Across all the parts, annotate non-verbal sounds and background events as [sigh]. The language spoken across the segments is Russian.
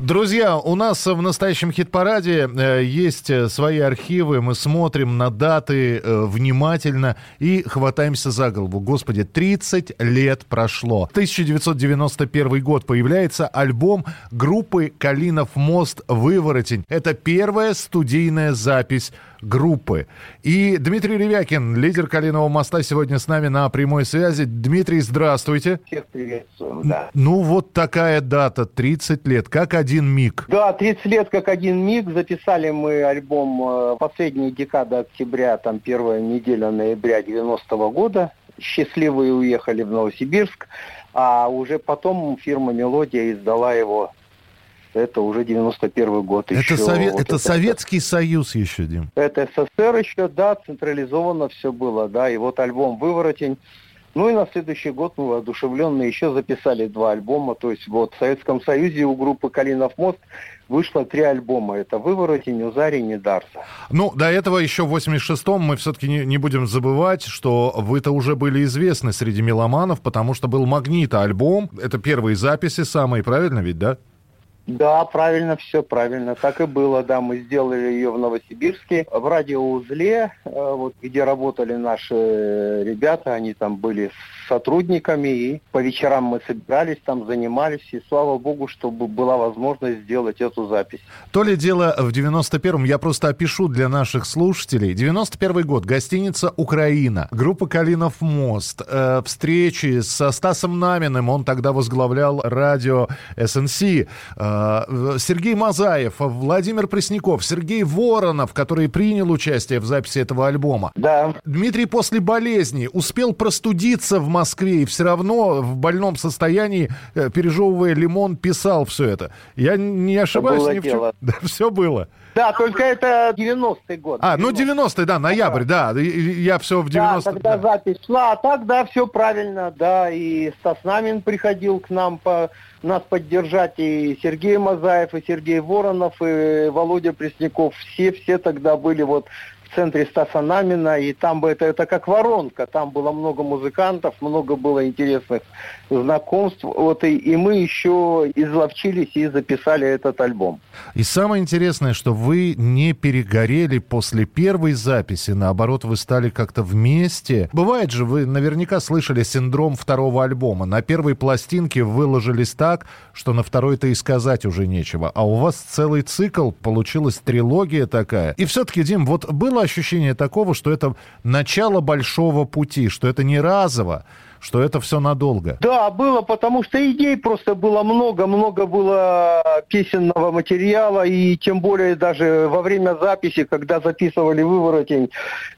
Друзья, у нас в настоящем хит-параде э, есть э, свои архивы. Мы смотрим на даты э, внимательно и хватаемся за голову. Господи, 30 лет прошло. 1991 год появляется альбом группы «Калинов мост. Выворотень». Это первая студийная запись группы. И Дмитрий Ревякин, лидер «Калинового моста», сегодня с нами на прямой связи. Дмитрий, здравствуйте. Всех приветствуем, да. Ну, вот такая дата, 30 лет, как один миг. Да, 30 лет как один миг. Записали мы альбом э, последняя декада октября, там первая неделя ноября 90-го года. Счастливые уехали в Новосибирск. А уже потом фирма «Мелодия» издала его это уже 91 год. Это, еще сове- вот это Советский Союз еще, Дим. Это СССР еще, да, централизованно все было, да, и вот альбом «Выворотень». Ну и на следующий год мы воодушевленные еще записали два альбома, то есть вот в Советском Союзе у группы «Калинов мост» вышло три альбома. Это «Выворотень», «Узари» и «Недарса». Ну, до этого еще в 86-м мы все-таки не, не будем забывать, что вы-то уже были известны среди меломанов, потому что был «Магнита» альбом. Это первые записи самые, правильно ведь, да? Да, правильно, все правильно. Так и было, да. Мы сделали ее в Новосибирске, в радиоузле, э, вот где работали наши ребята, они там были сотрудниками, и по вечерам мы собирались, там занимались, и слава богу, чтобы была возможность сделать эту запись. То ли дело в 91-м, я просто опишу для наших слушателей. 91 год, гостиница «Украина», группа «Калинов мост», э, встречи со Стасом Наминым, он тогда возглавлял радио СНС, э, Сергей Мазаев, Владимир Пресняков, Сергей Воронов, который принял участие в записи этого альбома. Да. Дмитрий после болезни успел простудиться в Москве и все равно в больном состоянии, э, пережевывая лимон, писал все это. Я не ошибаюсь было ни в чем. дело. [laughs] Да, все было. Да, только это 90-й год. А, ну 90-й, да, ноябрь, да. И Я все в 90 Да, когда запись шла, а так, да, все правильно, да, и Стас Намин приходил к нам по, нас поддержать, и Сергей Мазаев, и Сергей Воронов, и Володя Пресняков, все, все тогда были вот в центре Стаса Намина, и там бы это, это как воронка, там было много музыкантов, много было интересных знакомств, вот, и, и мы еще изловчились и записали этот альбом. И самое интересное, что вы не перегорели после первой записи, наоборот, вы стали как-то вместе. Бывает же, вы наверняка слышали синдром второго альбома. На первой пластинке выложились так, что на второй-то и сказать уже нечего. А у вас целый цикл, получилась трилогия такая. И все-таки, Дим, вот было ощущение такого, что это начало большого пути, что это не разово, что это все надолго. Да, было, потому что идей просто было много, много было песенного материала, и тем более даже во время записи, когда записывали «Выворотень»,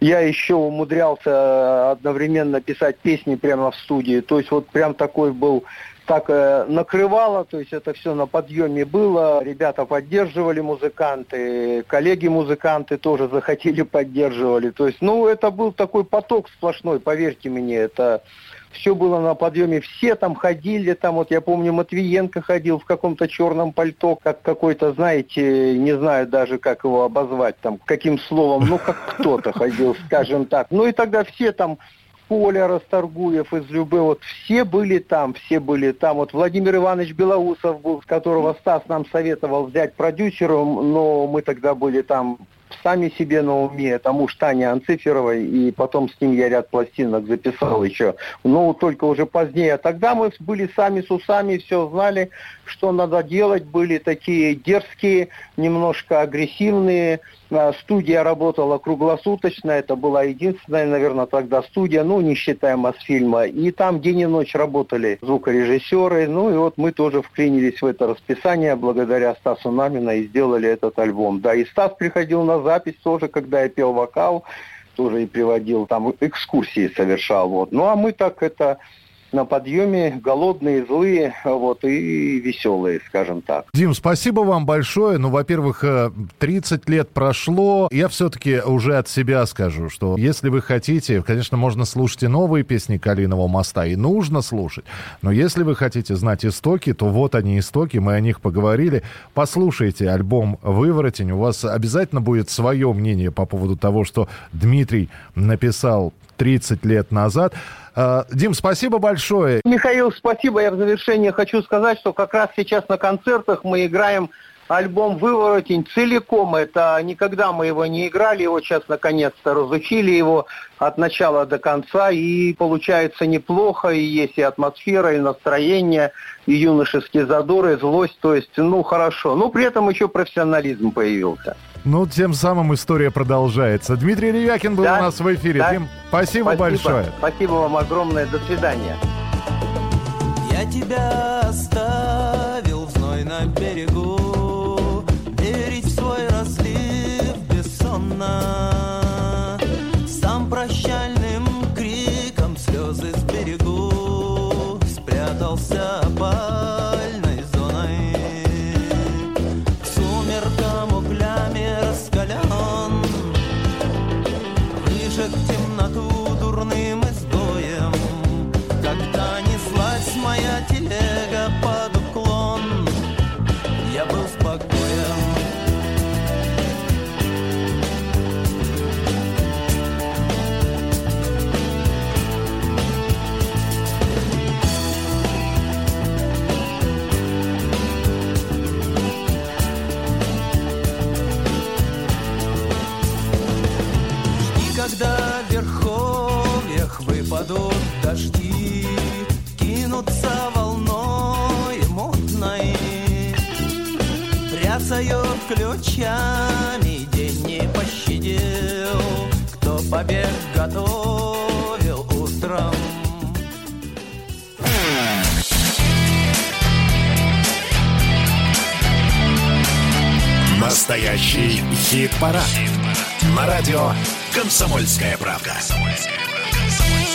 я еще умудрялся одновременно писать песни прямо в студии. То есть вот прям такой был так э, накрывало, то есть это все на подъеме было, ребята поддерживали музыканты, коллеги-музыканты тоже захотели, поддерживали. То есть, ну, это был такой поток сплошной, поверьте мне, это все было на подъеме, все там ходили, там вот я помню Матвиенко ходил в каком-то черном пальто, как какой-то, знаете, не знаю даже как его обозвать, там, каким словом, ну как кто-то ходил, скажем так. Ну и тогда все там Коля Расторгуев из Любы, вот все были там, все были там. Вот Владимир Иванович Белоусов был, которого Стас нам советовал взять продюсером, но мы тогда были там сами себе на уме, это муж Тани Анциферовой, и потом с ним я ряд пластинок записал еще. Но только уже позднее. А Тогда мы были сами с усами, все знали, что надо делать, были такие дерзкие, немножко агрессивные. А, Студия работала круглосуточно, это была единственная, наверное, тогда студия, ну, не считая Мосфильма. И там день и ночь работали звукорежиссеры, ну, и вот мы тоже вклинились в это расписание благодаря Стасу Намина и сделали этот альбом. Да, и Стас приходил на запись тоже, когда я пел вокал, тоже и приводил, там экскурсии совершал, вот. Ну, а мы так это на подъеме, голодные, злые, вот, и веселые, скажем так. Дим, спасибо вам большое. Ну, во-первых, 30 э, лет прошло. Я все-таки уже от себя скажу, что если вы хотите, конечно, можно слушать и новые песни Калиного моста, и нужно слушать. Но если вы хотите знать истоки, то вот они истоки, мы о них поговорили. Послушайте альбом «Выворотень», у вас обязательно будет свое мнение по поводу того, что Дмитрий написал 30 лет назад. А, Дим, спасибо большое. Михаил, спасибо. Я в завершение хочу сказать, что как раз сейчас на концертах мы играем альбом «Выворотень» целиком. Это никогда мы его не играли, его сейчас наконец-то разучили его от начала до конца. И получается неплохо, и есть и атмосфера, и настроение, и юношеские задоры, и злость. То есть, ну, хорошо. Но при этом еще профессионализм появился. Ну, тем самым история продолжается. Дмитрий Ревякин был да? у нас в эфире. Да? Дим, спасибо, спасибо большое. Спасибо вам огромное. До свидания. Я тебя оставил в знойном берегу, волной мутной. Бряцают ключами, день не пощадил, кто побег готовил утром. Настоящий хит-парад. хит-парад. На радио «Комсомольская правка». «Комсомольская правка».